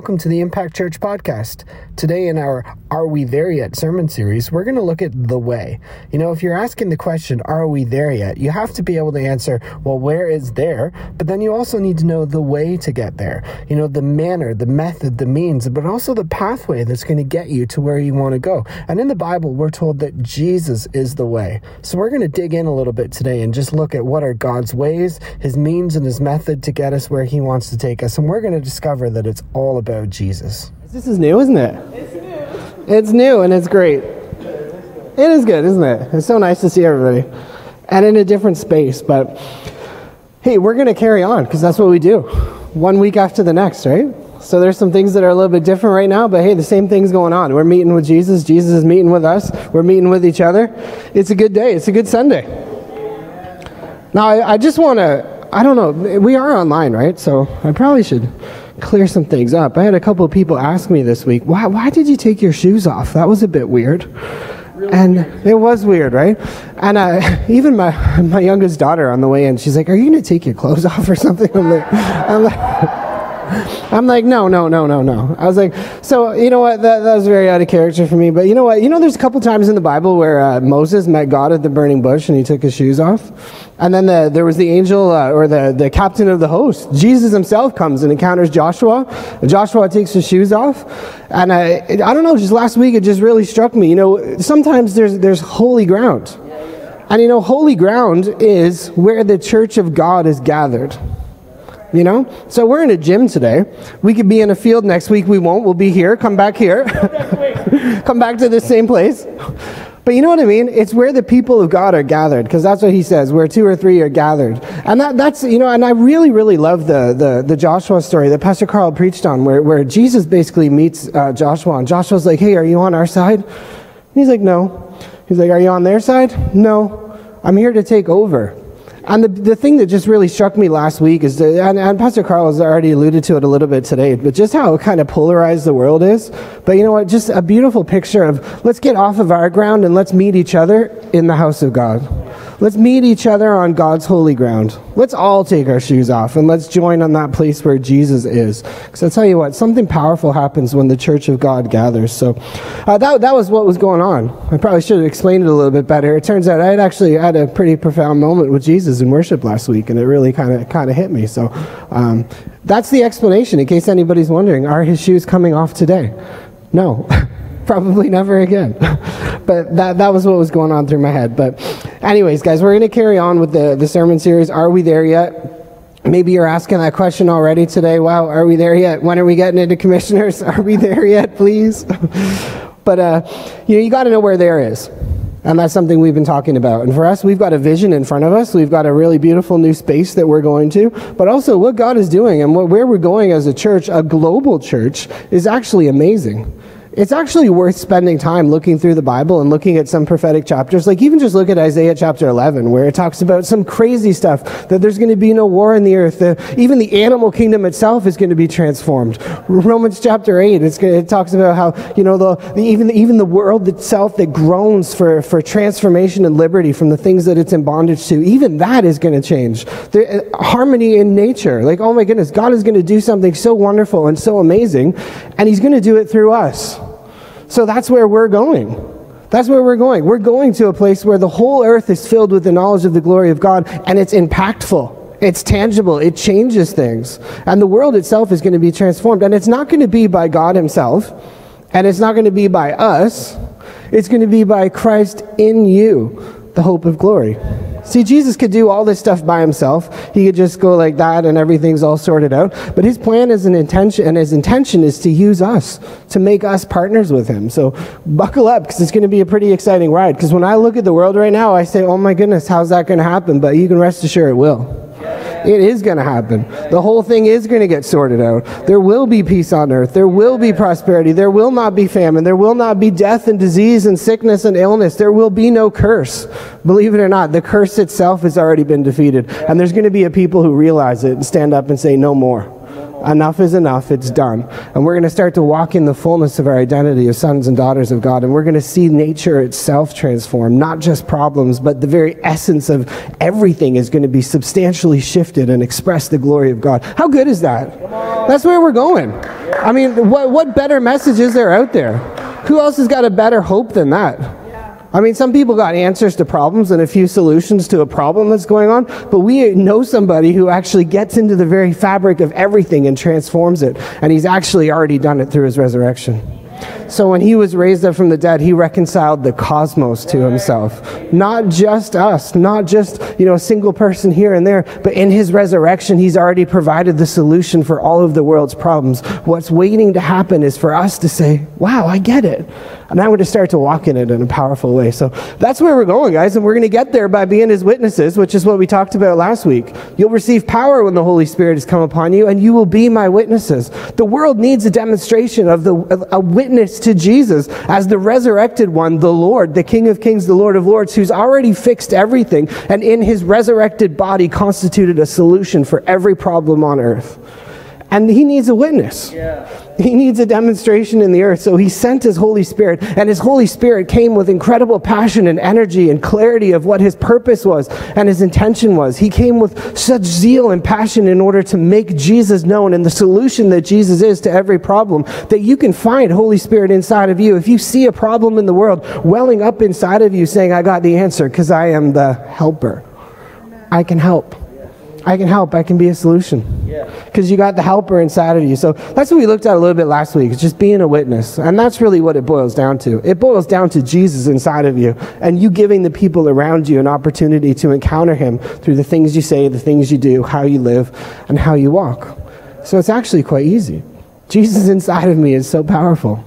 welcome to the Impact Church podcast. Today, in our Are We There Yet sermon series, we're going to look at the way. You know, if you're asking the question, Are we there yet? you have to be able to answer, Well, where is there? But then you also need to know the way to get there. You know, the manner, the method, the means, but also the pathway that's going to get you to where you want to go. And in the Bible, we're told that Jesus is the way. So we're going to dig in a little bit today and just look at what are God's ways, his means, and his method to get us where he wants to take us. And we're going to discover that it's all about Jesus. This is new, isn't it? It's new. It's new and it's great. It is good, isn't it? It's so nice to see everybody. And in a different space, but hey, we're going to carry on because that's what we do. One week after the next, right? So there's some things that are a little bit different right now, but hey, the same thing's going on. We're meeting with Jesus, Jesus is meeting with us, we're meeting with each other. It's a good day, it's a good Sunday. Now, I, I just want to, I don't know, we are online, right? So I probably should clear some things up. I had a couple of people ask me this week, why, why did you take your shoes off? That was a bit weird. Really and weird. it was weird, right? And even my, my youngest daughter on the way in, she's like, Are you going to take your clothes off or something? I'm like, I'm like I'm like, no, no, no, no, no. I was like, so you know what? That, that was very out of character for me. But you know what? You know, there's a couple times in the Bible where uh, Moses met God at the burning bush and he took his shoes off. And then the, there was the angel uh, or the, the captain of the host. Jesus himself comes and encounters Joshua. Joshua takes his shoes off. And I, I don't know, just last week it just really struck me. You know, sometimes there's, there's holy ground. And you know, holy ground is where the church of God is gathered. You know? So we're in a gym today. We could be in a field next week. We won't. We'll be here. Come back here. Come back to the same place. But you know what I mean? It's where the people of God are gathered, because that's what he says, where two or three are gathered. And that, that's, you know, and I really, really love the, the, the Joshua story that Pastor Carl preached on, where, where Jesus basically meets uh, Joshua, and Joshua's like, hey, are you on our side? And he's like, no. He's like, are you on their side? No. I'm here to take over. And the, the thing that just really struck me last week is, that, and, and Pastor Carl has already alluded to it a little bit today, but just how kind of polarized the world is. But you know what? Just a beautiful picture of let's get off of our ground and let's meet each other in the house of God. Let's meet each other on God's holy ground. Let's all take our shoes off and let's join on that place where Jesus is. Because I'll tell you what, something powerful happens when the church of God gathers. So uh, that, that was what was going on. I probably should have explained it a little bit better. It turns out I had actually had a pretty profound moment with Jesus in worship last week, and it really kind of kind of hit me. So um, that's the explanation, in case anybody's wondering. Are his shoes coming off today? No. probably never again. but that, that was what was going on through my head. But, anyways, guys, we're going to carry on with the, the sermon series. Are we there yet? Maybe you're asking that question already today. Wow, are we there yet? When are we getting into commissioners? Are we there yet, please? but, uh, you know, you got to know where there is. And that's something we've been talking about. And for us, we've got a vision in front of us. We've got a really beautiful new space that we're going to. But also, what God is doing and what, where we're going as a church, a global church, is actually amazing it's actually worth spending time looking through the Bible and looking at some prophetic chapters. Like, even just look at Isaiah chapter 11, where it talks about some crazy stuff that there's going to be no war in the earth. The, even the animal kingdom itself is going to be transformed. Romans chapter 8, it talks about how, you know, the, the, even, even the world itself that groans for, for transformation and liberty from the things that it's in bondage to, even that is going to change. The, uh, harmony in nature. Like, oh my goodness, God is going to do something so wonderful and so amazing, and He's going to do it through us. So that's where we're going. That's where we're going. We're going to a place where the whole earth is filled with the knowledge of the glory of God and it's impactful. It's tangible. It changes things. And the world itself is going to be transformed. And it's not going to be by God Himself, and it's not going to be by us. It's going to be by Christ in you, the hope of glory. See, Jesus could do all this stuff by himself. He could just go like that and everything's all sorted out. But his plan is an intention, and his intention is to use us, to make us partners with him. So buckle up because it's going to be a pretty exciting ride. Because when I look at the world right now, I say, oh my goodness, how's that going to happen? But you can rest assured it will. It is going to happen. The whole thing is going to get sorted out. There will be peace on earth. There will be prosperity. There will not be famine. There will not be death and disease and sickness and illness. There will be no curse. Believe it or not, the curse itself has already been defeated. And there's going to be a people who realize it and stand up and say, no more. Enough is enough. It's done. And we're going to start to walk in the fullness of our identity as sons and daughters of God. And we're going to see nature itself transform, not just problems, but the very essence of everything is going to be substantially shifted and express the glory of God. How good is that? That's where we're going. I mean, what, what better message is there out there? Who else has got a better hope than that? I mean, some people got answers to problems and a few solutions to a problem that's going on, but we know somebody who actually gets into the very fabric of everything and transforms it. And he's actually already done it through his resurrection. So when he was raised up from the dead, he reconciled the cosmos to himself. Not just us, not just, you know, a single person here and there, but in his resurrection, he's already provided the solution for all of the world's problems. What's waiting to happen is for us to say, wow, I get it. And I'm going to start to walk in it in a powerful way. So that's where we're going, guys. And we're going to get there by being his witnesses, which is what we talked about last week. You'll receive power when the Holy Spirit has come upon you, and you will be my witnesses. The world needs a demonstration of the, a witness to Jesus as the resurrected one, the Lord, the King of Kings, the Lord of Lords, who's already fixed everything and in his resurrected body constituted a solution for every problem on earth. And he needs a witness. Yeah. He needs a demonstration in the earth. So he sent his Holy Spirit, and his Holy Spirit came with incredible passion and energy and clarity of what his purpose was and his intention was. He came with such zeal and passion in order to make Jesus known and the solution that Jesus is to every problem that you can find Holy Spirit inside of you. If you see a problem in the world welling up inside of you saying, I got the answer because I am the helper, I can help. I can help. I can be a solution. Because yeah. you got the helper inside of you. So that's what we looked at a little bit last week. It's just being a witness. And that's really what it boils down to. It boils down to Jesus inside of you and you giving the people around you an opportunity to encounter him through the things you say, the things you do, how you live, and how you walk. So it's actually quite easy. Jesus inside of me is so powerful.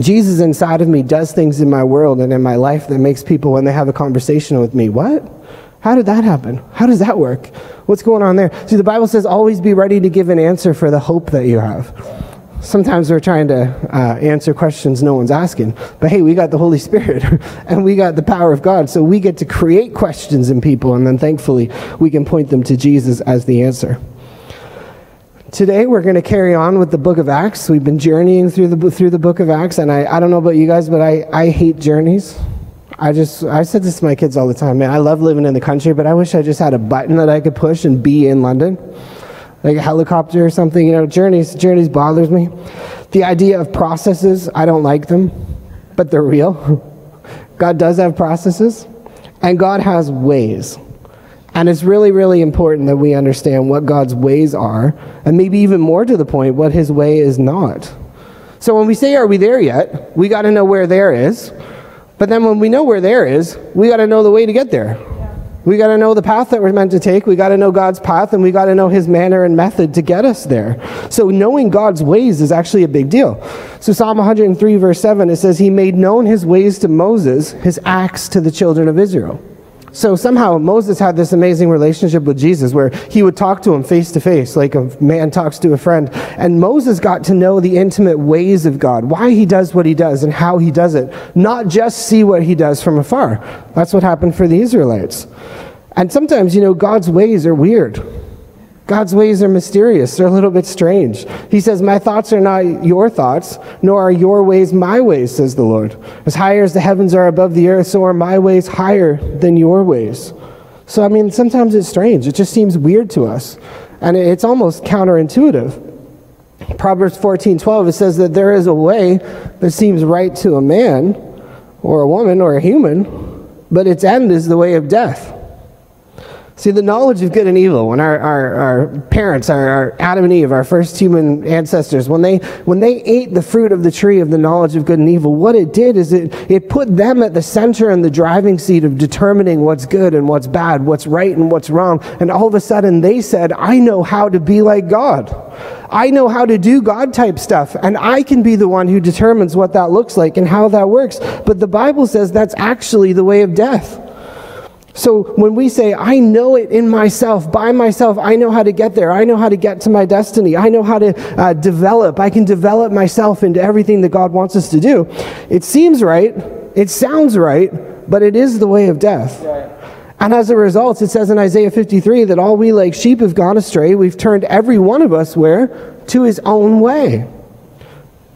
Jesus inside of me does things in my world and in my life that makes people, when they have a conversation with me, what? How did that happen? How does that work? What's going on there? See, the Bible says always be ready to give an answer for the hope that you have. Sometimes we're trying to uh, answer questions no one's asking. But hey, we got the Holy Spirit and we got the power of God. So we get to create questions in people, and then thankfully we can point them to Jesus as the answer. Today we're going to carry on with the book of Acts. We've been journeying through the, through the book of Acts, and I, I don't know about you guys, but I, I hate journeys. I just, I said this to my kids all the time, man, I love living in the country, but I wish I just had a button that I could push and be in London. Like a helicopter or something, you know, journeys, journeys bothers me. The idea of processes, I don't like them, but they're real. God does have processes, and God has ways. And it's really, really important that we understand what God's ways are, and maybe even more to the point, what his way is not. So when we say, Are we there yet? we got to know where there is. But then when we know where there is, we got to know the way to get there. We got to know the path that we're meant to take. We got to know God's path and we got to know his manner and method to get us there. So knowing God's ways is actually a big deal. So Psalm 103 verse 7 it says he made known his ways to Moses, his acts to the children of Israel. So somehow Moses had this amazing relationship with Jesus where he would talk to him face to face, like a man talks to a friend. And Moses got to know the intimate ways of God, why he does what he does and how he does it, not just see what he does from afar. That's what happened for the Israelites. And sometimes, you know, God's ways are weird. God's ways are mysterious. They're a little bit strange. He says, My thoughts are not your thoughts, nor are your ways my ways, says the Lord. As high as the heavens are above the earth, so are my ways higher than your ways. So, I mean, sometimes it's strange. It just seems weird to us. And it's almost counterintuitive. Proverbs 14 12, it says that there is a way that seems right to a man, or a woman, or a human, but its end is the way of death. See, the knowledge of good and evil, when our, our, our parents, our, our, Adam and Eve, our first human ancestors, when they, when they ate the fruit of the tree of the knowledge of good and evil, what it did is it, it put them at the center and the driving seat of determining what's good and what's bad, what's right and what's wrong. And all of a sudden they said, I know how to be like God. I know how to do God type stuff, and I can be the one who determines what that looks like and how that works. But the Bible says that's actually the way of death. So when we say, I know it in myself, by myself, I know how to get there, I know how to get to my destiny, I know how to uh, develop, I can develop myself into everything that God wants us to do, it seems right, it sounds right, but it is the way of death. And as a result, it says in Isaiah 53 that all we like sheep have gone astray. We've turned every one of us where? To his own way.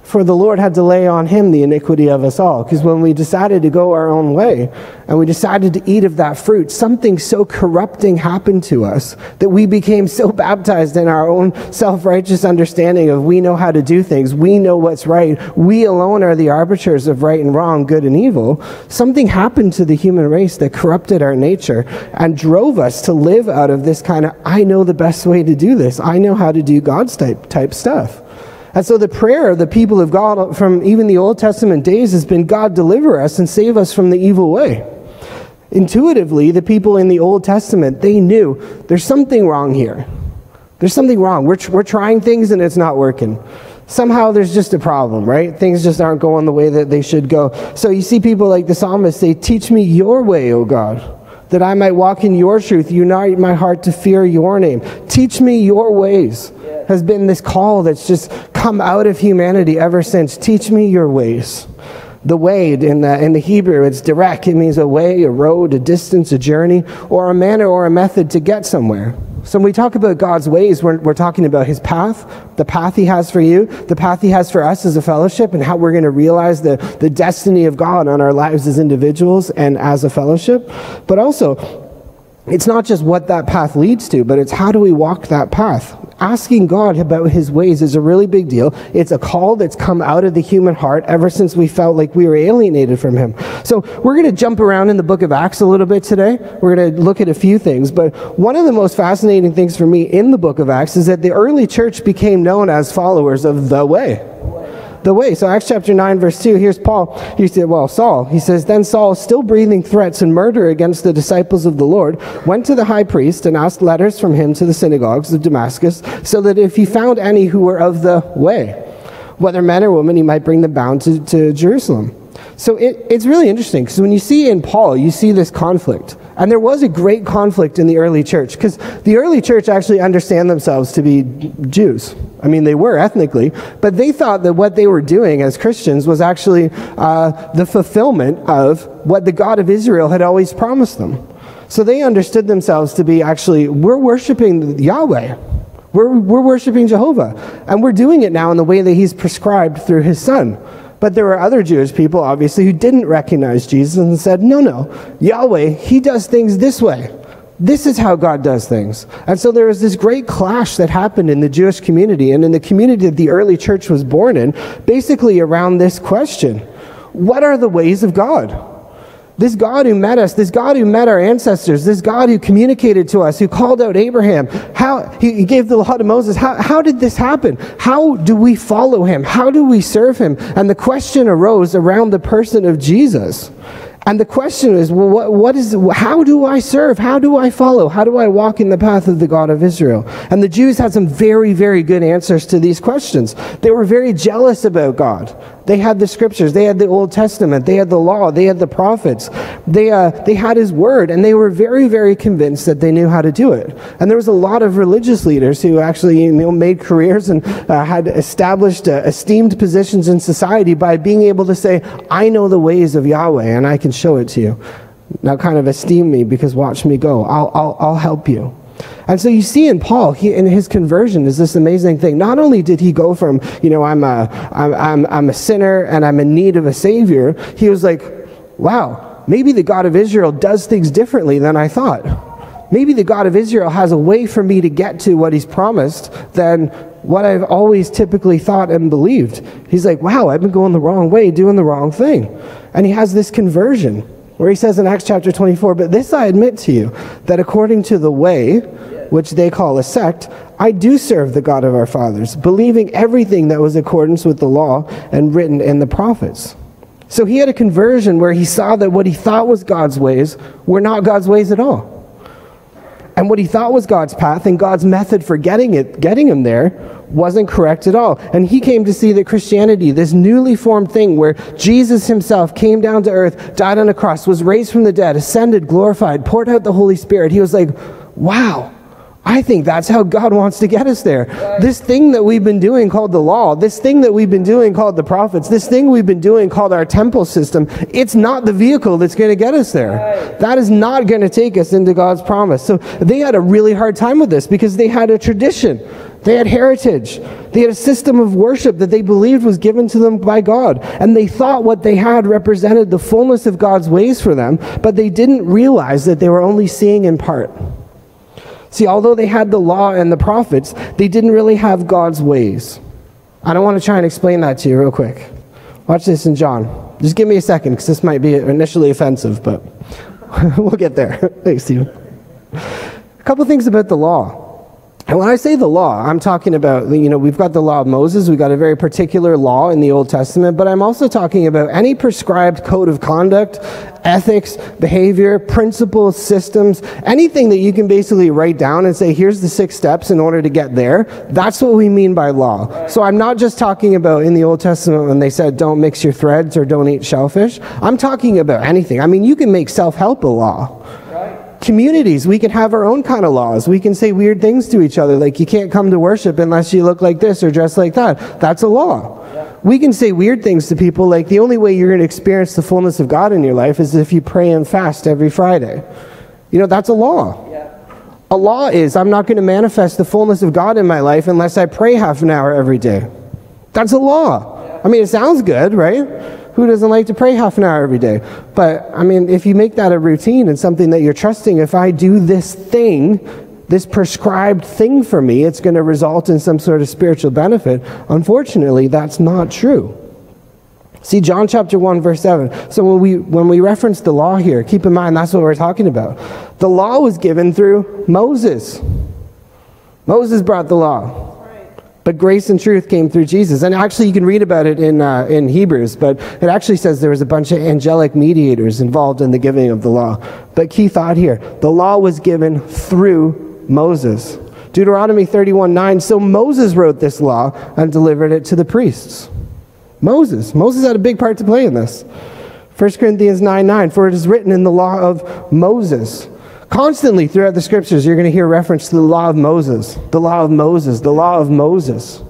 For the Lord had to lay on him the iniquity of us all. Because when we decided to go our own way and we decided to eat of that fruit, something so corrupting happened to us that we became so baptized in our own self righteous understanding of we know how to do things, we know what's right, we alone are the arbiters of right and wrong, good and evil. Something happened to the human race that corrupted our nature and drove us to live out of this kind of I know the best way to do this, I know how to do God's type, type stuff. And so the prayer of the people of God from even the Old Testament days has been God deliver us and save us from the evil way. Intuitively, the people in the Old Testament, they knew there's something wrong here. There's something wrong. We're, we're trying things and it's not working. Somehow there's just a problem, right? Things just aren't going the way that they should go. So you see people like the psalmist say, Teach me your way, O God, that I might walk in your truth. Unite my heart to fear your name. Teach me your ways has been this call that's just come out of humanity ever since. Teach me your ways. The way in the, in the Hebrew, it's direct. It means a way, a road, a distance, a journey, or a manner or a method to get somewhere. So when we talk about God's ways, we're, we're talking about his path, the path he has for you, the path he has for us as a fellowship, and how we're going to realize the, the destiny of God on our lives as individuals and as a fellowship. But also, it's not just what that path leads to, but it's how do we walk that path? Asking God about his ways is a really big deal. It's a call that's come out of the human heart ever since we felt like we were alienated from him. So we're going to jump around in the book of Acts a little bit today. We're going to look at a few things, but one of the most fascinating things for me in the book of Acts is that the early church became known as followers of the way the way. So Acts chapter 9, verse 2, here's Paul. He said, well, Saul. He says, Then Saul, still breathing threats and murder against the disciples of the Lord, went to the high priest and asked letters from him to the synagogues of Damascus, so that if he found any who were of the way, whether men or women, he might bring them bound to, to Jerusalem. So it, it's really interesting because when you see in Paul, you see this conflict. And there was a great conflict in the early church because the early church actually understand themselves to be Jews. I mean, they were ethnically, but they thought that what they were doing as Christians was actually uh, the fulfillment of what the God of Israel had always promised them. So they understood themselves to be actually, we're worshiping Yahweh. We're, we're worshiping Jehovah. And we're doing it now in the way that He's prescribed through His Son. But there were other Jewish people, obviously, who didn't recognize Jesus and said, no, no, Yahweh, He does things this way. This is how God does things. And so there was this great clash that happened in the Jewish community and in the community that the early church was born in, basically around this question What are the ways of God? This God who met us, this God who met our ancestors, this God who communicated to us, who called out Abraham, how he, gave the law to Moses, how, how did this happen? How do we follow him? How do we serve him? And the question arose around the person of Jesus. And the question is, well, what, what is, how do I serve? How do I follow? How do I walk in the path of the God of Israel? And the Jews had some very, very good answers to these questions. They were very jealous about God. They had the scriptures, they had the Old Testament, they had the law, they had the prophets, they, uh, they had his word, and they were very, very convinced that they knew how to do it. And there was a lot of religious leaders who actually you know, made careers and uh, had established uh, esteemed positions in society by being able to say, I know the ways of Yahweh, and I can show it to you. Now, kind of esteem me because watch me go. I'll, I'll, I'll help you. And so you see in Paul, he, in his conversion, is this amazing thing. Not only did he go from, you know, I'm a, I'm, I'm, I'm a sinner and I'm in need of a savior, he was like, wow, maybe the God of Israel does things differently than I thought. Maybe the God of Israel has a way for me to get to what he's promised than what I've always typically thought and believed. He's like, wow, I've been going the wrong way, doing the wrong thing. And he has this conversion where he says in Acts chapter 24, But this I admit to you, that according to the way, which they call a sect, I do serve the God of our fathers, believing everything that was accordance with the law and written in the prophets. So he had a conversion where he saw that what he thought was God's ways were not God's ways at all. And what he thought was God's path and God's method for getting it, getting him there, wasn't correct at all. And he came to see that Christianity, this newly formed thing where Jesus himself came down to earth, died on a cross, was raised from the dead, ascended, glorified, poured out the Holy Spirit. He was like, wow, I think that's how God wants to get us there. This thing that we've been doing called the law, this thing that we've been doing called the prophets, this thing we've been doing called our temple system, it's not the vehicle that's going to get us there. That is not going to take us into God's promise. So they had a really hard time with this because they had a tradition. They had heritage. They had a system of worship that they believed was given to them by God. And they thought what they had represented the fullness of God's ways for them, but they didn't realize that they were only seeing in part. See, although they had the law and the prophets, they didn't really have God's ways. I don't want to try and explain that to you real quick. Watch this in John. Just give me a second because this might be initially offensive, but we'll get there. Thanks, Stephen. A couple things about the law. And when I say the law, I'm talking about, you know, we've got the law of Moses, we've got a very particular law in the Old Testament, but I'm also talking about any prescribed code of conduct, ethics, behavior, principles, systems, anything that you can basically write down and say, here's the six steps in order to get there. That's what we mean by law. So I'm not just talking about in the Old Testament when they said, don't mix your threads or don't eat shellfish. I'm talking about anything. I mean, you can make self help a law communities, we can have our own kind of laws. We can say weird things to each other, like you can't come to worship unless you look like this or dress like that. That's a law. We can say weird things to people, like the only way you're going to experience the fullness of God in your life is if you pray and fast every Friday. You know, that's a law. A law is I'm not going to manifest the fullness of God in my life unless I pray half an hour every day. That's a law. I mean, it sounds good, right? Who doesn't like to pray half an hour every day? But I mean, if you make that a routine and something that you're trusting, if I do this thing, this prescribed thing for me, it's going to result in some sort of spiritual benefit. Unfortunately, that's not true. See John chapter 1 verse 7. So when we when we reference the law here, keep in mind that's what we're talking about. The law was given through Moses. Moses brought the law. But grace and truth came through Jesus. And actually, you can read about it in, uh, in Hebrews, but it actually says there was a bunch of angelic mediators involved in the giving of the law. But key thought here the law was given through Moses. Deuteronomy 31 9. So Moses wrote this law and delivered it to the priests. Moses. Moses had a big part to play in this. 1 Corinthians 9 9. For it is written in the law of Moses Constantly throughout the scriptures, you're going to hear reference to the law of Moses, the law of Moses, the law of Moses.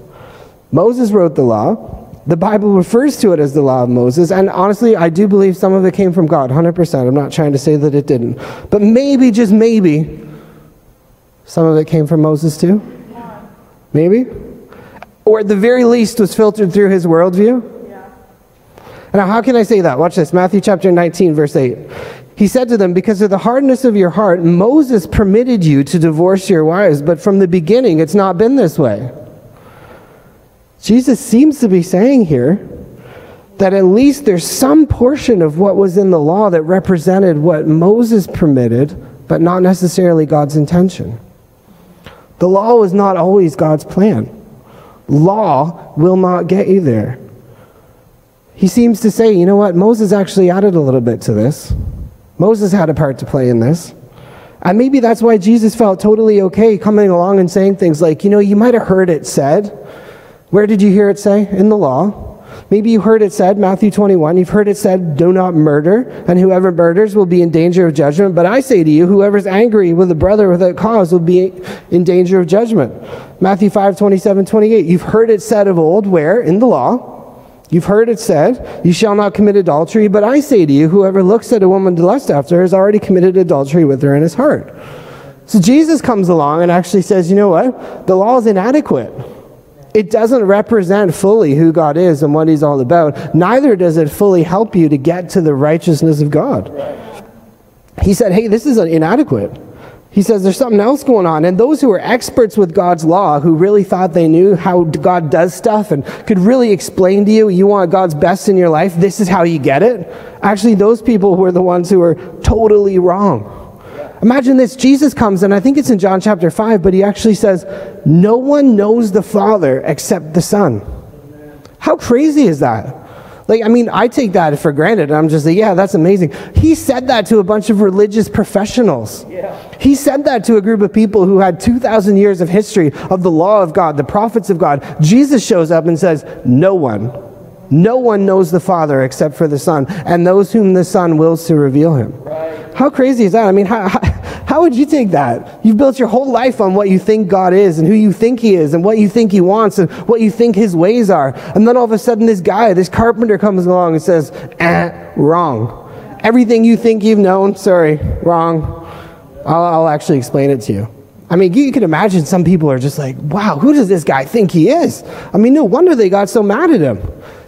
Moses wrote the law. The Bible refers to it as the law of Moses, and honestly, I do believe some of it came from God, 100%. I'm not trying to say that it didn't. But maybe, just maybe, some of it came from Moses too? Maybe? Or at the very least was filtered through his worldview? Now, how can I say that? Watch this Matthew chapter 19, verse 8. He said to them, Because of the hardness of your heart, Moses permitted you to divorce your wives, but from the beginning it's not been this way. Jesus seems to be saying here that at least there's some portion of what was in the law that represented what Moses permitted, but not necessarily God's intention. The law was not always God's plan. Law will not get you there. He seems to say, you know what, Moses actually added a little bit to this. Moses had a part to play in this. And maybe that's why Jesus felt totally okay coming along and saying things like, you know, you might have heard it said. Where did you hear it say? In the law. Maybe you heard it said, Matthew 21, you've heard it said, do not murder, and whoever murders will be in danger of judgment. But I say to you, whoever's angry with a brother without cause will be in danger of judgment. Matthew 5, 27, 28. You've heard it said of old, where? In the law. You've heard it said, You shall not commit adultery, but I say to you, whoever looks at a woman to lust after has already committed adultery with her in his heart. So Jesus comes along and actually says, You know what? The law is inadequate. It doesn't represent fully who God is and what he's all about. Neither does it fully help you to get to the righteousness of God. He said, Hey, this is inadequate. He says there's something else going on. And those who are experts with God's law, who really thought they knew how God does stuff and could really explain to you, you want God's best in your life, this is how you get it. Actually, those people were the ones who were totally wrong. Imagine this Jesus comes, and I think it's in John chapter 5, but he actually says, No one knows the Father except the Son. How crazy is that? Like, I mean, I take that for granted. I'm just like, yeah, that's amazing. He said that to a bunch of religious professionals. Yeah. He said that to a group of people who had 2,000 years of history of the law of God, the prophets of God. Jesus shows up and says, no one, no one knows the Father except for the Son, and those whom the Son wills to reveal him. Right. How crazy is that? I mean, how, how How would you take that? You've built your whole life on what you think God is and who you think He is and what you think He wants and what you think His ways are. And then all of a sudden, this guy, this carpenter comes along and says, eh, wrong. Everything you think you've known, sorry, wrong. I'll, I'll actually explain it to you. I mean, you can imagine some people are just like, wow, who does this guy think he is? I mean, no wonder they got so mad at him.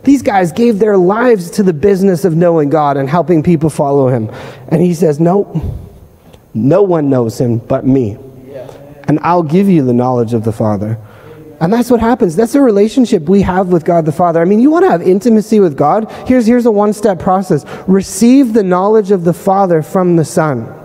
These guys gave their lives to the business of knowing God and helping people follow him. And he says, nope, no one knows him but me. And I'll give you the knowledge of the Father. And that's what happens. That's the relationship we have with God the Father. I mean, you want to have intimacy with God? Here's, here's a one step process receive the knowledge of the Father from the Son.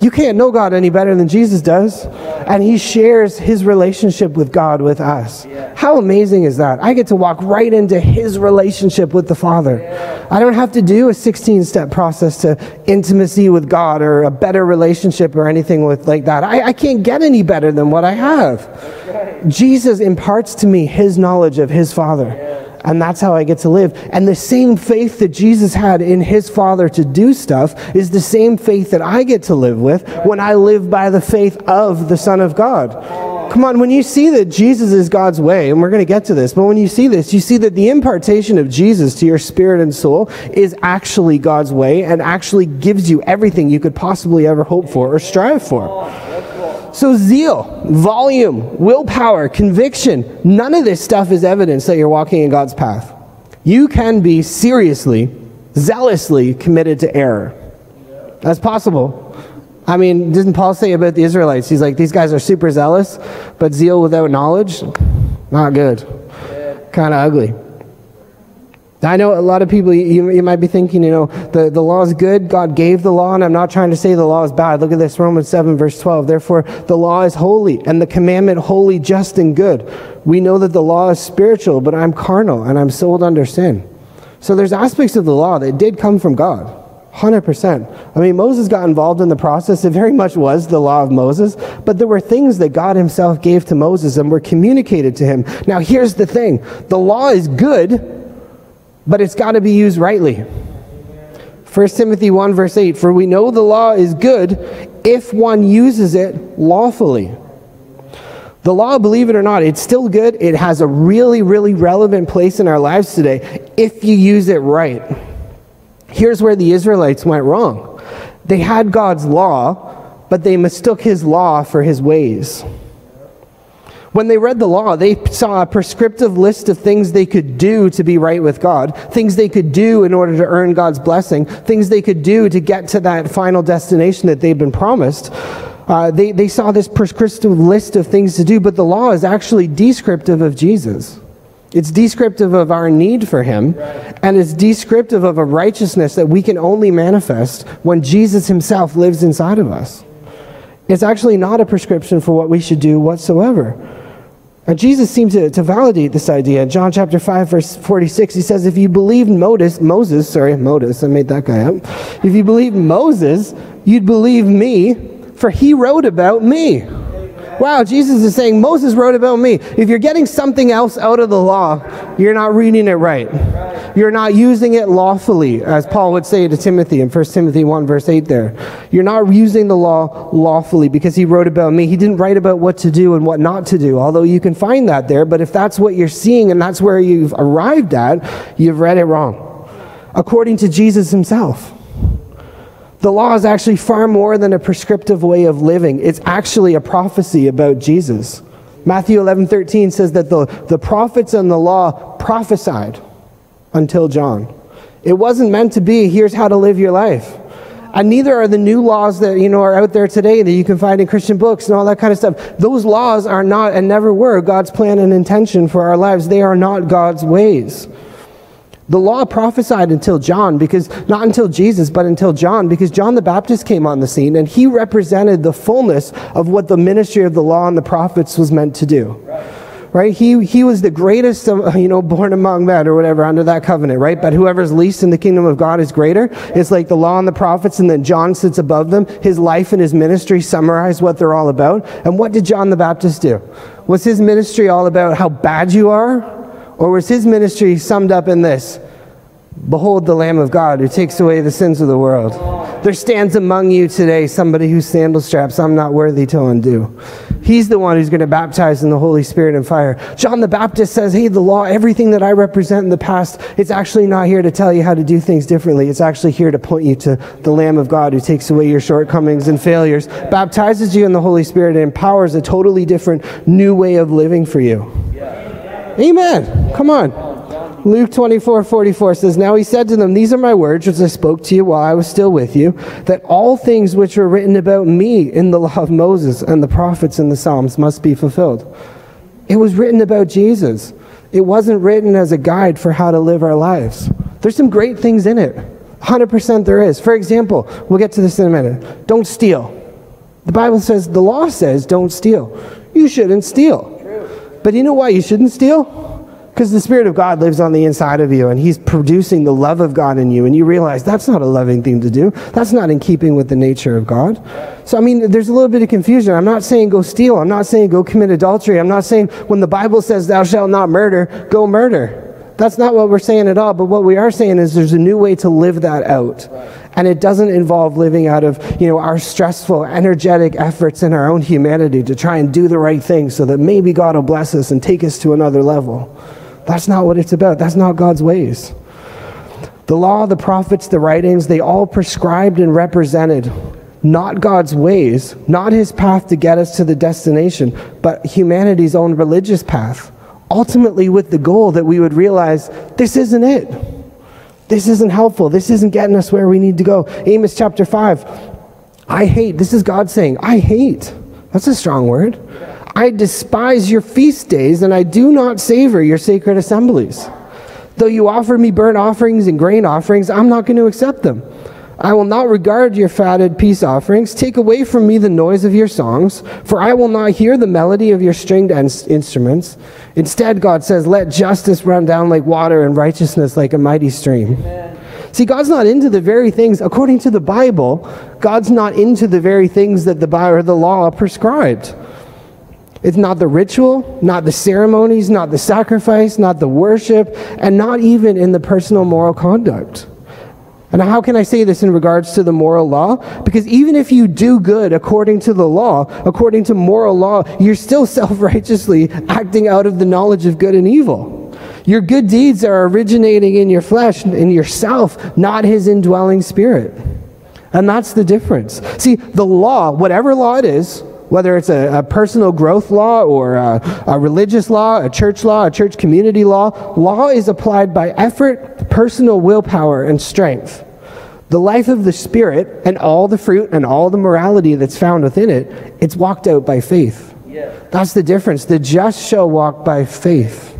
You can't know God any better than Jesus does. And he shares his relationship with God with us. How amazing is that? I get to walk right into his relationship with the Father. I don't have to do a 16 step process to intimacy with God or a better relationship or anything with like that. I, I can't get any better than what I have. Jesus imparts to me his knowledge of his Father and that's how I get to live. And the same faith that Jesus had in his Father to do stuff is the same faith that I get to live with when I live by the faith of the Son of God. Come on, when you see that Jesus is God's way, and we're going to get to this, but when you see this, you see that the impartation of Jesus to your spirit and soul is actually God's way and actually gives you everything you could possibly ever hope for or strive for. So, zeal, volume, willpower, conviction, none of this stuff is evidence that you're walking in God's path. You can be seriously, zealously committed to error. That's possible. I mean, doesn't Paul say about the Israelites? He's like, these guys are super zealous, but zeal without knowledge, not good. Kind of ugly. I know a lot of people, you, you might be thinking, you know, the, the law is good. God gave the law, and I'm not trying to say the law is bad. Look at this, Romans 7, verse 12. Therefore, the law is holy, and the commandment holy, just, and good. We know that the law is spiritual, but I'm carnal, and I'm sold under sin. So there's aspects of the law that did come from God. 100%. I mean, Moses got involved in the process. It very much was the law of Moses, but there were things that God himself gave to Moses and were communicated to him. Now, here's the thing the law is good but it's got to be used rightly. 1 Timothy 1, verse 8 For we know the law is good if one uses it lawfully. The law, believe it or not, it's still good. It has a really, really relevant place in our lives today if you use it right. Here's where the Israelites went wrong they had God's law, but they mistook his law for his ways. When they read the law, they saw a prescriptive list of things they could do to be right with God, things they could do in order to earn God's blessing, things they could do to get to that final destination that they've been promised. Uh, they, they saw this prescriptive list of things to do, but the law is actually descriptive of Jesus. It's descriptive of our need for Him, and it's descriptive of a righteousness that we can only manifest when Jesus Himself lives inside of us. It's actually not a prescription for what we should do whatsoever. Now, Jesus seemed to, to validate this idea. In John chapter 5, verse 46, he says, If you believe Moses, Moses, sorry, Moses, I made that guy up. If you believe Moses, you'd believe me, for he wrote about me. Wow, Jesus is saying, Moses wrote about me. If you're getting something else out of the law, you're not reading it right. You're not using it lawfully, as Paul would say to Timothy in 1 Timothy 1, verse 8 there. You're not using the law lawfully because he wrote about me. He didn't write about what to do and what not to do, although you can find that there. But if that's what you're seeing and that's where you've arrived at, you've read it wrong. According to Jesus himself. The law is actually far more than a prescriptive way of living. It's actually a prophecy about Jesus. Matthew 11, 13 says that the, the prophets and the law prophesied until John. It wasn't meant to be, here's how to live your life. And neither are the new laws that you know are out there today that you can find in Christian books and all that kind of stuff. Those laws are not and never were God's plan and intention for our lives. They are not God's ways. The law prophesied until John, because not until Jesus, but until John, because John the Baptist came on the scene and he represented the fullness of what the ministry of the law and the prophets was meant to do. Right? He, he was the greatest, of, you know, born among men or whatever under that covenant, right? But whoever's least in the kingdom of God is greater. It's like the law and the prophets, and then John sits above them. His life and his ministry summarize what they're all about. And what did John the Baptist do? Was his ministry all about how bad you are? Or was his ministry summed up in this? Behold the Lamb of God who takes away the sins of the world. There stands among you today somebody whose sandal straps I'm not worthy to undo. He's the one who's going to baptize in the Holy Spirit and fire. John the Baptist says, Hey, the law, everything that I represent in the past, it's actually not here to tell you how to do things differently. It's actually here to point you to the Lamb of God who takes away your shortcomings and failures, baptizes you in the Holy Spirit, and empowers a totally different new way of living for you. Amen. Come on. Luke 24, 44 says, Now he said to them, These are my words which I spoke to you while I was still with you, that all things which were written about me in the law of Moses and the prophets and the Psalms must be fulfilled. It was written about Jesus. It wasn't written as a guide for how to live our lives. There's some great things in it. 100% there is. For example, we'll get to this in a minute. Don't steal. The Bible says, the law says, don't steal. You shouldn't steal. But you know why you shouldn't steal? Because the Spirit of God lives on the inside of you and He's producing the love of God in you, and you realize that's not a loving thing to do. That's not in keeping with the nature of God. So, I mean, there's a little bit of confusion. I'm not saying go steal. I'm not saying go commit adultery. I'm not saying when the Bible says thou shalt not murder, go murder. That's not what we're saying at all. But what we are saying is there's a new way to live that out. And it doesn't involve living out of, you know, our stressful, energetic efforts in our own humanity to try and do the right thing so that maybe God will bless us and take us to another level. That's not what it's about. That's not God's ways. The law, the prophets, the writings, they all prescribed and represented not God's ways, not his path to get us to the destination, but humanity's own religious path. Ultimately, with the goal that we would realize this isn't it. This isn't helpful. This isn't getting us where we need to go. Amos chapter 5. I hate, this is God saying, I hate. That's a strong word. I despise your feast days, and I do not savor your sacred assemblies. Though you offer me burnt offerings and grain offerings, I'm not going to accept them. I will not regard your fatted peace offerings. Take away from me the noise of your songs, for I will not hear the melody of your stringed instruments. Instead, God says, Let justice run down like water and righteousness like a mighty stream. Amen. See, God's not into the very things, according to the Bible, God's not into the very things that the or the law prescribed. It's not the ritual, not the ceremonies, not the sacrifice, not the worship, and not even in the personal moral conduct. And how can I say this in regards to the moral law? Because even if you do good according to the law, according to moral law, you're still self righteously acting out of the knowledge of good and evil. Your good deeds are originating in your flesh, in yourself, not his indwelling spirit. And that's the difference. See, the law, whatever law it is, whether it's a, a personal growth law or a, a religious law, a church law, a church community law, law is applied by effort, personal willpower, and strength. The life of the Spirit and all the fruit and all the morality that's found within it, it's walked out by faith. Yeah. That's the difference. The just shall walk by faith.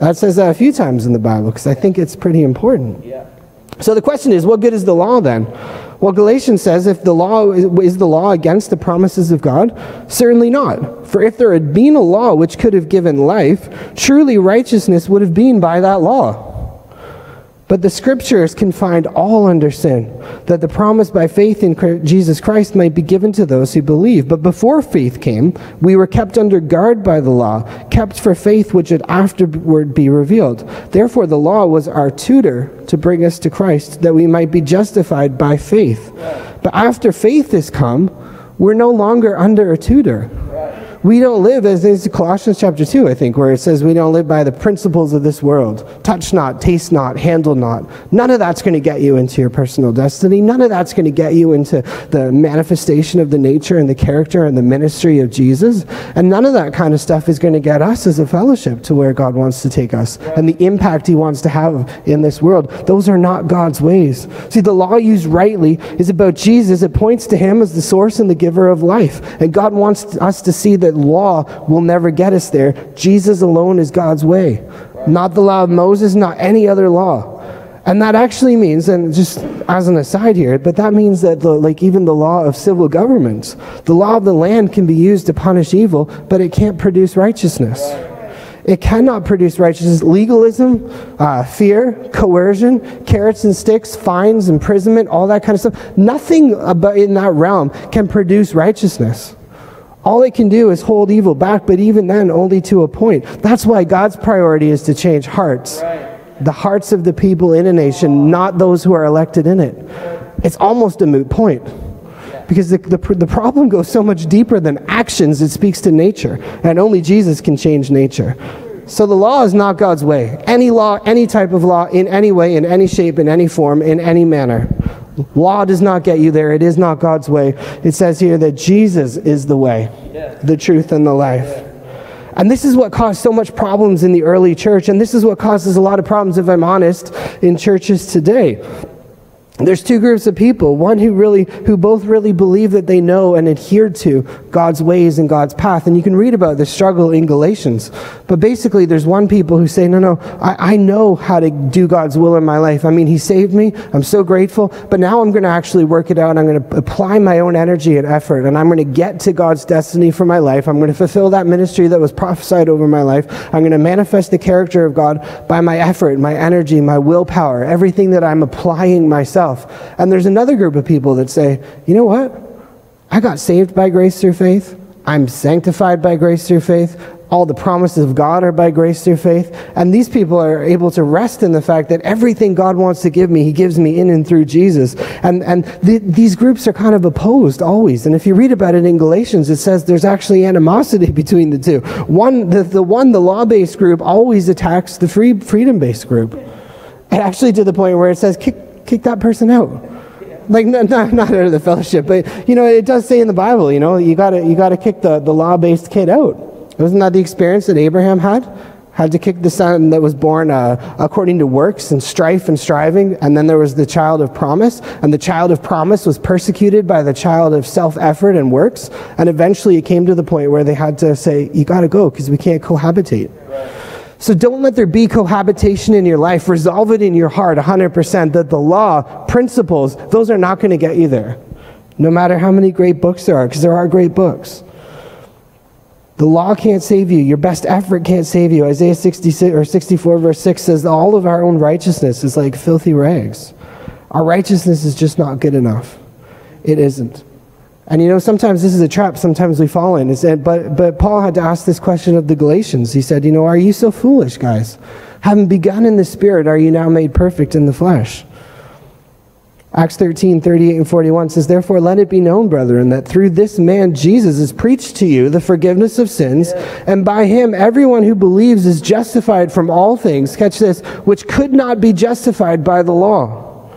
That says that a few times in the Bible because I think it's pretty important. Yeah. So the question is, what good is the law then? Well, Galatians says if the law is the law against the promises of God, certainly not. For if there had been a law which could have given life, truly righteousness would have been by that law. But the scriptures can find all under sin, that the promise by faith in Jesus Christ might be given to those who believe. But before faith came, we were kept under guard by the law, kept for faith which would afterward be revealed. Therefore, the law was our tutor to bring us to Christ, that we might be justified by faith. But after faith has come, we're no longer under a tutor. We don't live, as is Colossians chapter 2, I think, where it says we don't live by the principles of this world. Touch not, taste not, handle not. None of that's going to get you into your personal destiny. None of that's going to get you into the manifestation of the nature and the character and the ministry of Jesus. And none of that kind of stuff is going to get us as a fellowship to where God wants to take us and the impact He wants to have in this world. Those are not God's ways. See, the law used rightly is about Jesus. It points to Him as the source and the giver of life. And God wants us to see that law will never get us there. Jesus alone is God's way. Not the law of Moses, not any other law. And that actually means, and just as an aside here, but that means that the, like even the law of civil governments, the law of the land can be used to punish evil, but it can't produce righteousness. It cannot produce righteousness. Legalism, uh, fear, coercion, carrots and sticks, fines, imprisonment, all that kind of stuff. Nothing about in that realm can produce righteousness. All it can do is hold evil back, but even then, only to a point. That's why God's priority is to change hearts. Right. the hearts of the people in a nation, not those who are elected in it. It's almost a moot point. Because the, the, the problem goes so much deeper than actions, it speaks to nature. And only Jesus can change nature. So the law is not God's way. Any law, any type of law, in any way, in any shape, in any form, in any manner. Law does not get you there. It is not God's way. It says here that Jesus is the way, the truth, and the life. And this is what caused so much problems in the early church, and this is what causes a lot of problems, if I'm honest, in churches today there's two groups of people one who really who both really believe that they know and adhere to god's ways and god's path. And you can read about the struggle in galatians. But basically there's one people who say no no I, I know how to do god's will in my life. I mean he saved me. I'm so grateful. But now i'm going to actually work it out. I'm going to apply my own energy and effort. And i'm going to get to god's destiny for my life. I'm going to fulfill that ministry that was prophesied over my life. I'm going to manifest the character of god by my effort my energy my willpower everything that i'm applying myself And there's another group of people that say, you know what? I got saved by grace through faith. I'm sanctified by grace through faith. All the promises of God are by grace through faith. And these people are able to rest in the fact that everything God wants to give me, He gives me in and through Jesus. And, and the, these groups are kind of opposed always. And if you read about it in Galatians, it says there's actually animosity between the two. One, the, the one, the law based group, always attacks the free, freedom based group. And actually to the point where it says, kick, kick that person out. Like not, not, not out of the fellowship, but you know it does say in the Bible, you know, you gotta you gotta kick the, the law based kid out. Wasn't that the experience that Abraham had? Had to kick the son that was born uh, according to works and strife and striving, and then there was the child of promise, and the child of promise was persecuted by the child of self effort and works, and eventually it came to the point where they had to say, "You got to go because we can't cohabitate." Right. So don't let there be cohabitation in your life. Resolve it in your heart 100% that the law, principles, those are not going to get you there. No matter how many great books there are, because there are great books. The law can't save you. Your best effort can't save you. Isaiah 66 or 64 verse 6 says all of our own righteousness is like filthy rags. Our righteousness is just not good enough. It isn't. And you know, sometimes this is a trap, sometimes we fall in. But, but Paul had to ask this question of the Galatians. He said, You know, are you so foolish, guys? Having begun in the Spirit, are you now made perfect in the flesh? Acts 13, 38 and 41 says, Therefore let it be known, brethren, that through this man Jesus is preached to you the forgiveness of sins, and by him everyone who believes is justified from all things, catch this, which could not be justified by the law.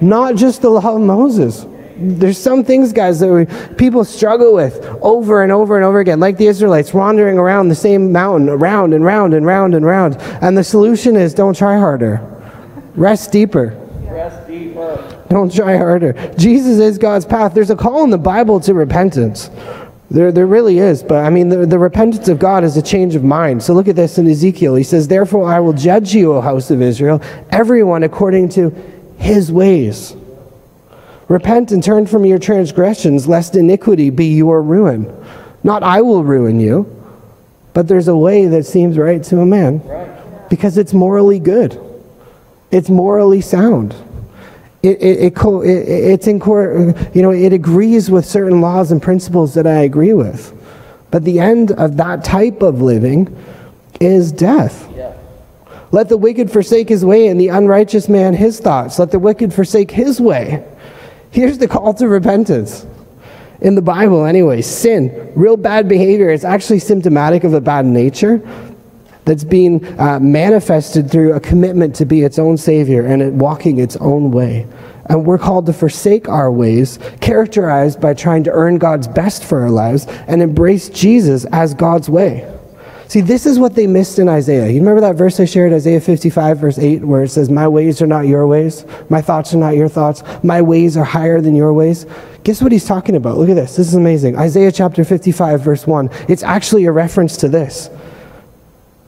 Not just the law of Moses there's some things, guys, that we, people struggle with over and over and over again, like the Israelites wandering around the same mountain, around and round and round and round. And the solution is don't try harder, rest deeper. Rest deeper. Don't try harder. Jesus is God's path. There's a call in the Bible to repentance. There, there really is. But I mean, the, the repentance of God is a change of mind. So look at this in Ezekiel. He says, Therefore I will judge you, O house of Israel, everyone according to his ways. Repent and turn from your transgressions, lest iniquity be your ruin. Not I will ruin you, but there's a way that seems right to a man because it's morally good, it's morally sound. It, it, it, it, it's in you know, it agrees with certain laws and principles that I agree with. But the end of that type of living is death. Yeah. Let the wicked forsake his way and the unrighteous man his thoughts. Let the wicked forsake his way Here's the call to repentance. In the Bible, anyway, sin, real bad behavior, is actually symptomatic of a bad nature that's being uh, manifested through a commitment to be its own Savior and it walking its own way. And we're called to forsake our ways, characterized by trying to earn God's best for our lives, and embrace Jesus as God's way. See, this is what they missed in Isaiah. You remember that verse I shared, Isaiah 55, verse 8, where it says, My ways are not your ways, my thoughts are not your thoughts, my ways are higher than your ways? Guess what he's talking about? Look at this. This is amazing. Isaiah chapter 55, verse 1. It's actually a reference to this.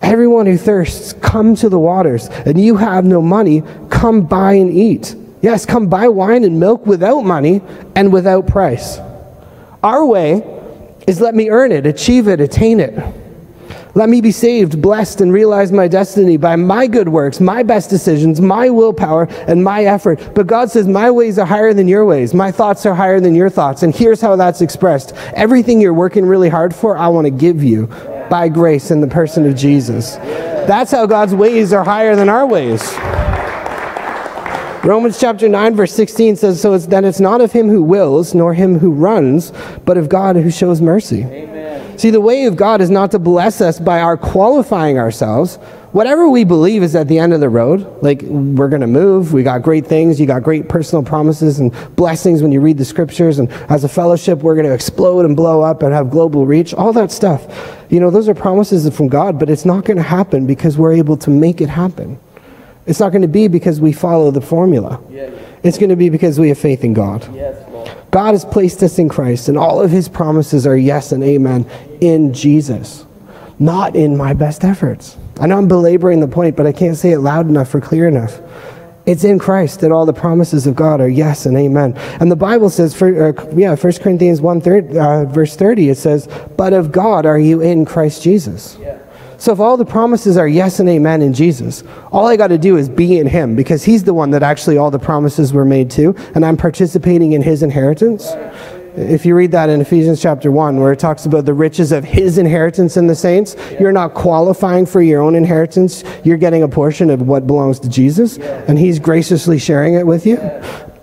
Everyone who thirsts, come to the waters, and you have no money, come buy and eat. Yes, come buy wine and milk without money and without price. Our way is let me earn it, achieve it, attain it. Let me be saved, blessed, and realize my destiny by my good works, my best decisions, my willpower, and my effort. But God says, My ways are higher than your ways. My thoughts are higher than your thoughts. And here's how that's expressed everything you're working really hard for, I want to give you by grace in the person of Jesus. That's how God's ways are higher than our ways. Romans chapter 9, verse 16 says, So it's, then it's not of him who wills, nor him who runs, but of God who shows mercy. Amen. See, the way of God is not to bless us by our qualifying ourselves. Whatever we believe is at the end of the road. Like, we're going to move. We got great things. You got great personal promises and blessings when you read the scriptures. And as a fellowship, we're going to explode and blow up and have global reach. All that stuff. You know, those are promises from God, but it's not going to happen because we're able to make it happen. It's not going to be because we follow the formula. Yes. It's going to be because we have faith in God. Yes, God has placed us in Christ, and all of his promises are yes and amen in Jesus, not in my best efforts. I know I'm belaboring the point, but I can't say it loud enough or clear enough. It's in Christ that all the promises of God are yes and amen. And the Bible says, for, uh, yeah, 1 Corinthians 1, uh, verse 30, it says, But of God are you in Christ Jesus. Yeah. So if all the promises are yes and amen in Jesus, all I got to do is be in him because he's the one that actually all the promises were made to, and I'm participating in his inheritance. If you read that in Ephesians chapter 1, where it talks about the riches of his inheritance in the saints, you're not qualifying for your own inheritance. You're getting a portion of what belongs to Jesus, and he's graciously sharing it with you.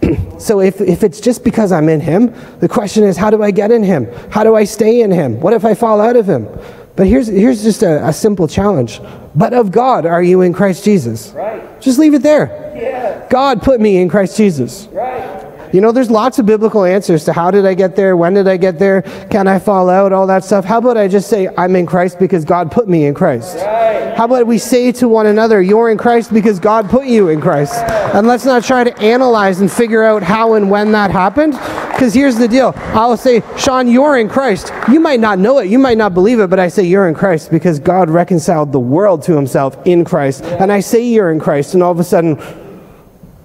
so if, if it's just because I'm in him, the question is, how do I get in him? How do I stay in him? What if I fall out of him? But here's, here's just a, a, simple challenge. But of God are you in Christ Jesus? Right. Just leave it there. Yeah. God put me in Christ Jesus. Right. You know, there's lots of biblical answers to how did I get there? When did I get there? Can I fall out? All that stuff. How about I just say, I'm in Christ because God put me in Christ? Right. How about we say to one another, You're in Christ because God put you in Christ? And let's not try to analyze and figure out how and when that happened. Because here's the deal I'll say, Sean, you're in Christ. You might not know it, you might not believe it, but I say you're in Christ because God reconciled the world to himself in Christ. And I say you're in Christ, and all of a sudden,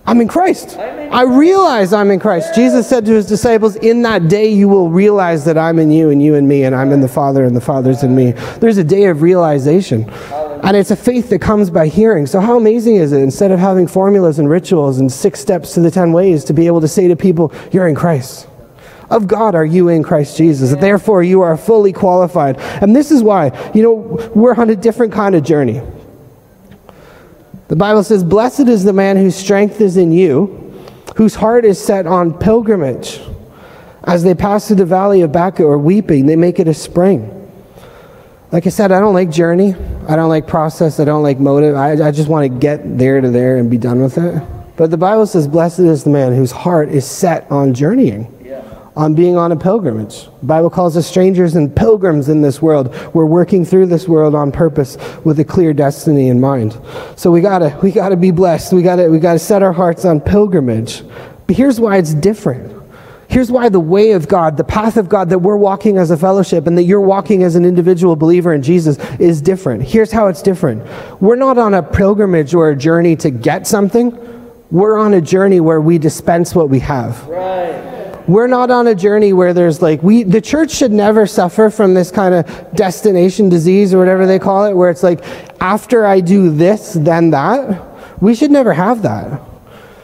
I'm in Christ. I realize I'm in Christ. Jesus said to his disciples, In that day you will realize that I'm in you and you in me, and I'm in the Father and the Father's in me. There's a day of realization. And it's a faith that comes by hearing. So, how amazing is it, instead of having formulas and rituals and six steps to the ten ways, to be able to say to people, You're in Christ? Of God are you in Christ Jesus. Therefore, you are fully qualified. And this is why, you know, we're on a different kind of journey. The Bible says, Blessed is the man whose strength is in you, whose heart is set on pilgrimage. As they pass through the valley of Baca or weeping, they make it a spring. Like I said, I don't like journey. I don't like process. I don't like motive. I, I just want to get there to there and be done with it. But the Bible says, Blessed is the man whose heart is set on journeying on being on a pilgrimage. The Bible calls us strangers and pilgrims in this world. We're working through this world on purpose with a clear destiny in mind. So we gotta we gotta be blessed. We gotta we gotta set our hearts on pilgrimage. But here's why it's different. Here's why the way of God, the path of God that we're walking as a fellowship and that you're walking as an individual believer in Jesus is different. Here's how it's different. We're not on a pilgrimage or a journey to get something. We're on a journey where we dispense what we have. Right we're not on a journey where there's like we the church should never suffer from this kind of destination disease or whatever they call it where it's like after i do this then that. We should never have that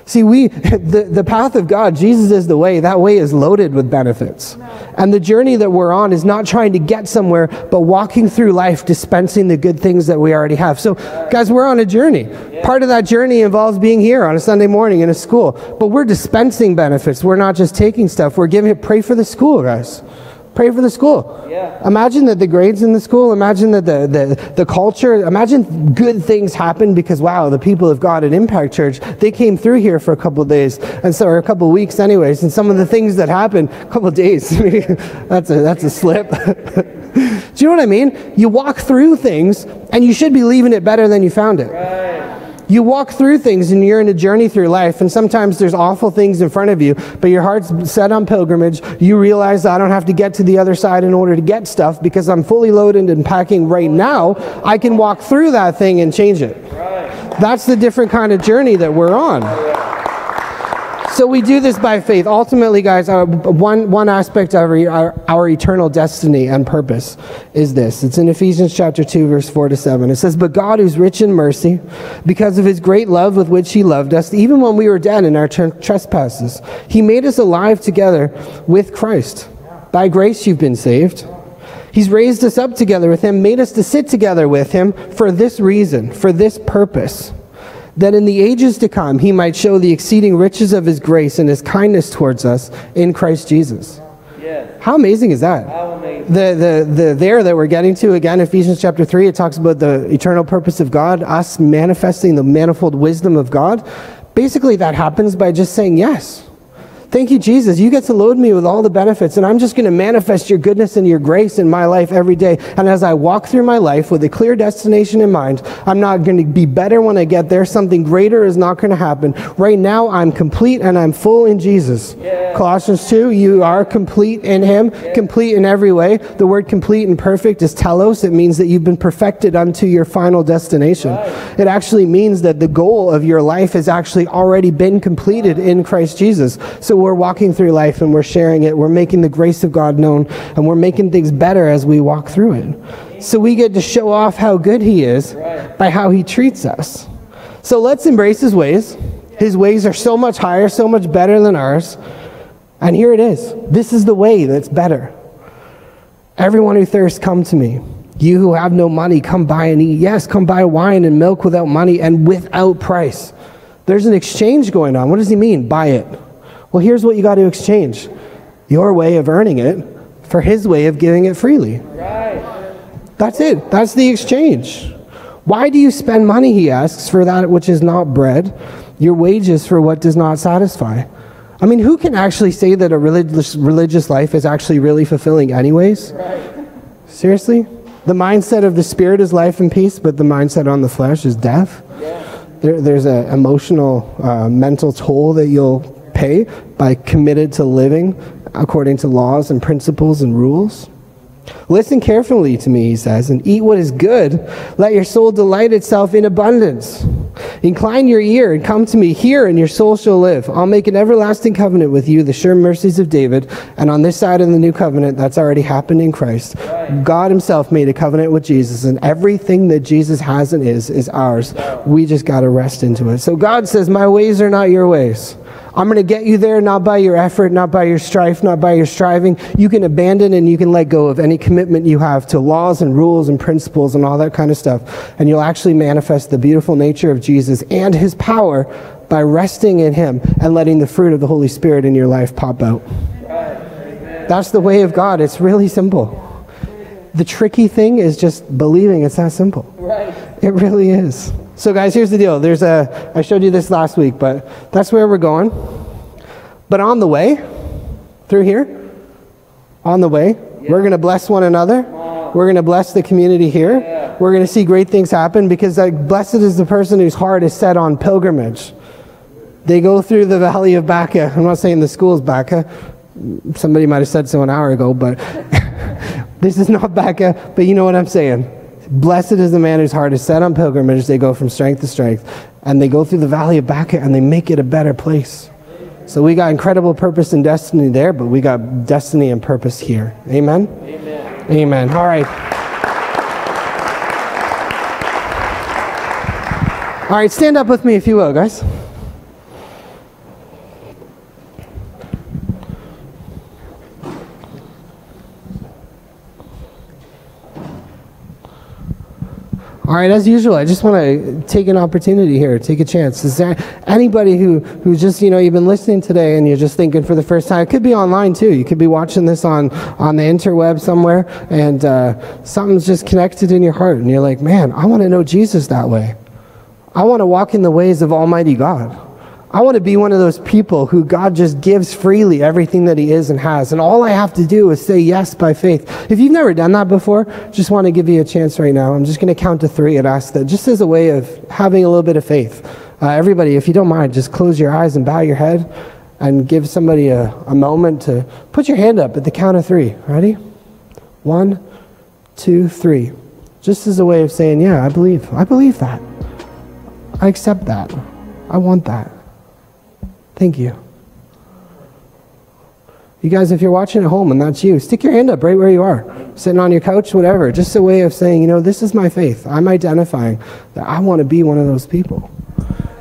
See, we, the, the path of God, Jesus is the way. That way is loaded with benefits. And the journey that we're on is not trying to get somewhere, but walking through life, dispensing the good things that we already have. So, guys, we're on a journey. Part of that journey involves being here on a Sunday morning in a school, but we're dispensing benefits. We're not just taking stuff, we're giving it. Pray for the school, guys. Pray for the school. Yeah. Imagine that the grades in the school, imagine that the, the, the culture, imagine good things happen because, wow, the people of God at Impact Church, they came through here for a couple of days, and so, or a couple of weeks anyways, and some of the things that happened, a couple of days, that's, a, that's a slip. Do you know what I mean? You walk through things, and you should be leaving it better than you found it. Right. You walk through things and you're in a journey through life, and sometimes there's awful things in front of you, but your heart's set on pilgrimage. You realize I don't have to get to the other side in order to get stuff because I'm fully loaded and packing right now. I can walk through that thing and change it. That's the different kind of journey that we're on. So we do this by faith. Ultimately, guys, our, one, one aspect of our, our, our, eternal destiny and purpose is this. It's in Ephesians chapter 2, verse 4 to 7. It says, But God, who's rich in mercy, because of his great love with which he loved us, even when we were dead in our trespasses, he made us alive together with Christ. By grace you've been saved He's raised us up together with him, made us to sit together with him for this reason, for this purpose, that in the ages to come he might show the exceeding riches of his grace and his kindness towards us in Christ Jesus. Yes. How amazing is that? How amazing. The, the, the there that we're getting to again, Ephesians chapter 3, it talks about the eternal purpose of God, us manifesting the manifold wisdom of God. Basically, that happens by just saying yes. Thank you, Jesus. You get to load me with all the benefits, and I'm just going to manifest your goodness and your grace in my life every day. And as I walk through my life with a clear destination in mind, I'm not going to be better when I get there. Something greater is not going to happen. Right now, I'm complete and I'm full in Jesus. Yeah. Colossians 2, you are complete in Him, complete in every way. The word complete and perfect is telos. It means that you've been perfected unto your final destination. It actually means that the goal of your life has actually already been completed in Christ Jesus. So we're walking through life and we're sharing it. We're making the grace of God known and we're making things better as we walk through it. So we get to show off how good He is by how He treats us. So let's embrace His ways. His ways are so much higher, so much better than ours. And here it is. This is the way that's better. Everyone who thirsts, come to me. You who have no money, come buy and eat. Yes, come buy wine and milk without money and without price. There's an exchange going on. What does he mean? Buy it. Well, here's what you got to exchange your way of earning it for his way of giving it freely. Right. That's it. That's the exchange. Why do you spend money, he asks, for that which is not bread, your wages for what does not satisfy? I mean, who can actually say that a religious, religious life is actually really fulfilling, anyways? Right. Seriously? The mindset of the spirit is life and peace, but the mindset on the flesh is death. Yeah. There, there's an emotional, uh, mental toll that you'll pay by committed to living according to laws and principles and rules. Listen carefully to me, he says, and eat what is good. Let your soul delight itself in abundance. Incline your ear and come to me. Hear, and your soul shall live. I'll make an everlasting covenant with you, the sure mercies of David. And on this side of the new covenant, that's already happened in Christ. God himself made a covenant with Jesus, and everything that Jesus has and is, is ours. We just got to rest into it. So God says, My ways are not your ways. I'm going to get you there not by your effort, not by your strife, not by your striving. You can abandon and you can let go of any commitment you have to laws and rules and principles and all that kind of stuff. And you'll actually manifest the beautiful nature of Jesus and his power by resting in him and letting the fruit of the Holy Spirit in your life pop out. That's the way of God. It's really simple. The tricky thing is just believing it's that simple. Right. It really is. So, guys, here's the deal. There's a. I showed you this last week, but that's where we're going. But on the way, through here, on the way, we're going to bless one another. We're going to bless the community here. Yeah. We're going to see great things happen because like, blessed is the person whose heart is set on pilgrimage. They go through the valley of Baca. I'm not saying the school's Baca. Somebody might have said so an hour ago, but this is not Baca. But you know what I'm saying. Blessed is the man whose heart is set on pilgrimage. They go from strength to strength. And they go through the valley of Baca and they make it a better place. So we got incredible purpose and destiny there, but we got destiny and purpose here. Amen? Amen. Amen. All right. All right, stand up with me if you will, guys. All right, as usual, I just want to take an opportunity here, take a chance. Is there anybody who, who's just, you know, you've been listening today and you're just thinking for the first time? It could be online too. You could be watching this on, on the interweb somewhere and uh, something's just connected in your heart and you're like, man, I want to know Jesus that way. I want to walk in the ways of Almighty God. I want to be one of those people who God just gives freely everything that He is and has. And all I have to do is say yes by faith. If you've never done that before, just want to give you a chance right now. I'm just going to count to three and ask that just as a way of having a little bit of faith. Uh, everybody, if you don't mind, just close your eyes and bow your head and give somebody a, a moment to put your hand up at the count of three. Ready? One, two, three. Just as a way of saying, yeah, I believe. I believe that. I accept that. I want that. Thank you. You guys, if you're watching at home and that's you, stick your hand up right where you are, sitting on your couch, whatever. Just a way of saying, you know, this is my faith. I'm identifying that I want to be one of those people.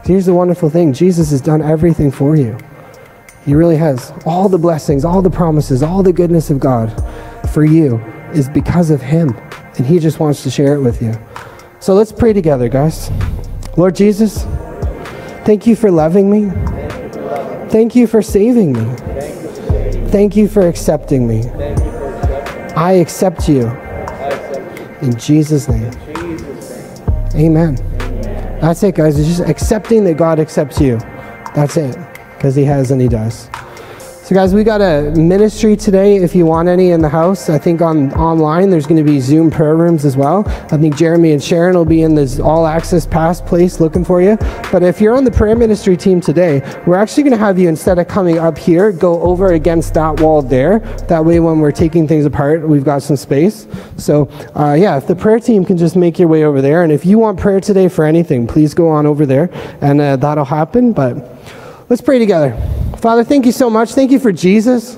Here's the wonderful thing Jesus has done everything for you. He really has. All the blessings, all the promises, all the goodness of God for you is because of Him, and He just wants to share it with you. So let's pray together, guys. Lord Jesus, thank you for loving me. Thank you for saving me. Thank you for accepting me. I accept you. In Jesus' name. Amen. That's it, guys. It's just accepting that God accepts you. That's it. Because He has and He does. Guys, we got a ministry today. If you want any in the house, I think on online there's going to be Zoom prayer rooms as well. I think Jeremy and Sharon will be in this all access pass place looking for you. But if you're on the prayer ministry team today, we're actually going to have you instead of coming up here, go over against that wall there. That way, when we're taking things apart, we've got some space. So, uh, yeah, if the prayer team can just make your way over there, and if you want prayer today for anything, please go on over there, and uh, that'll happen. But let's pray together. Father, thank you so much. Thank you for Jesus.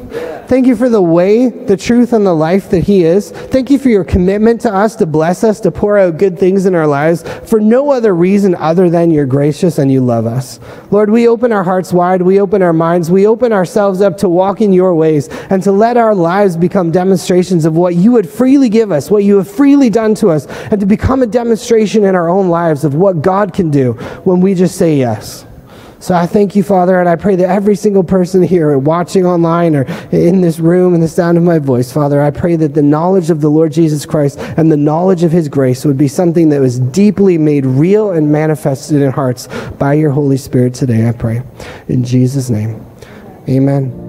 Thank you for the way, the truth, and the life that He is. Thank you for your commitment to us, to bless us, to pour out good things in our lives for no other reason other than you're gracious and you love us. Lord, we open our hearts wide, we open our minds, we open ourselves up to walk in your ways and to let our lives become demonstrations of what you would freely give us, what you have freely done to us, and to become a demonstration in our own lives of what God can do when we just say yes. So I thank you, Father, and I pray that every single person here watching online or in this room in the sound of my voice, Father, I pray that the knowledge of the Lord Jesus Christ and the knowledge of his grace would be something that was deeply made real and manifested in hearts by your Holy Spirit today, I pray. In Jesus' name, amen.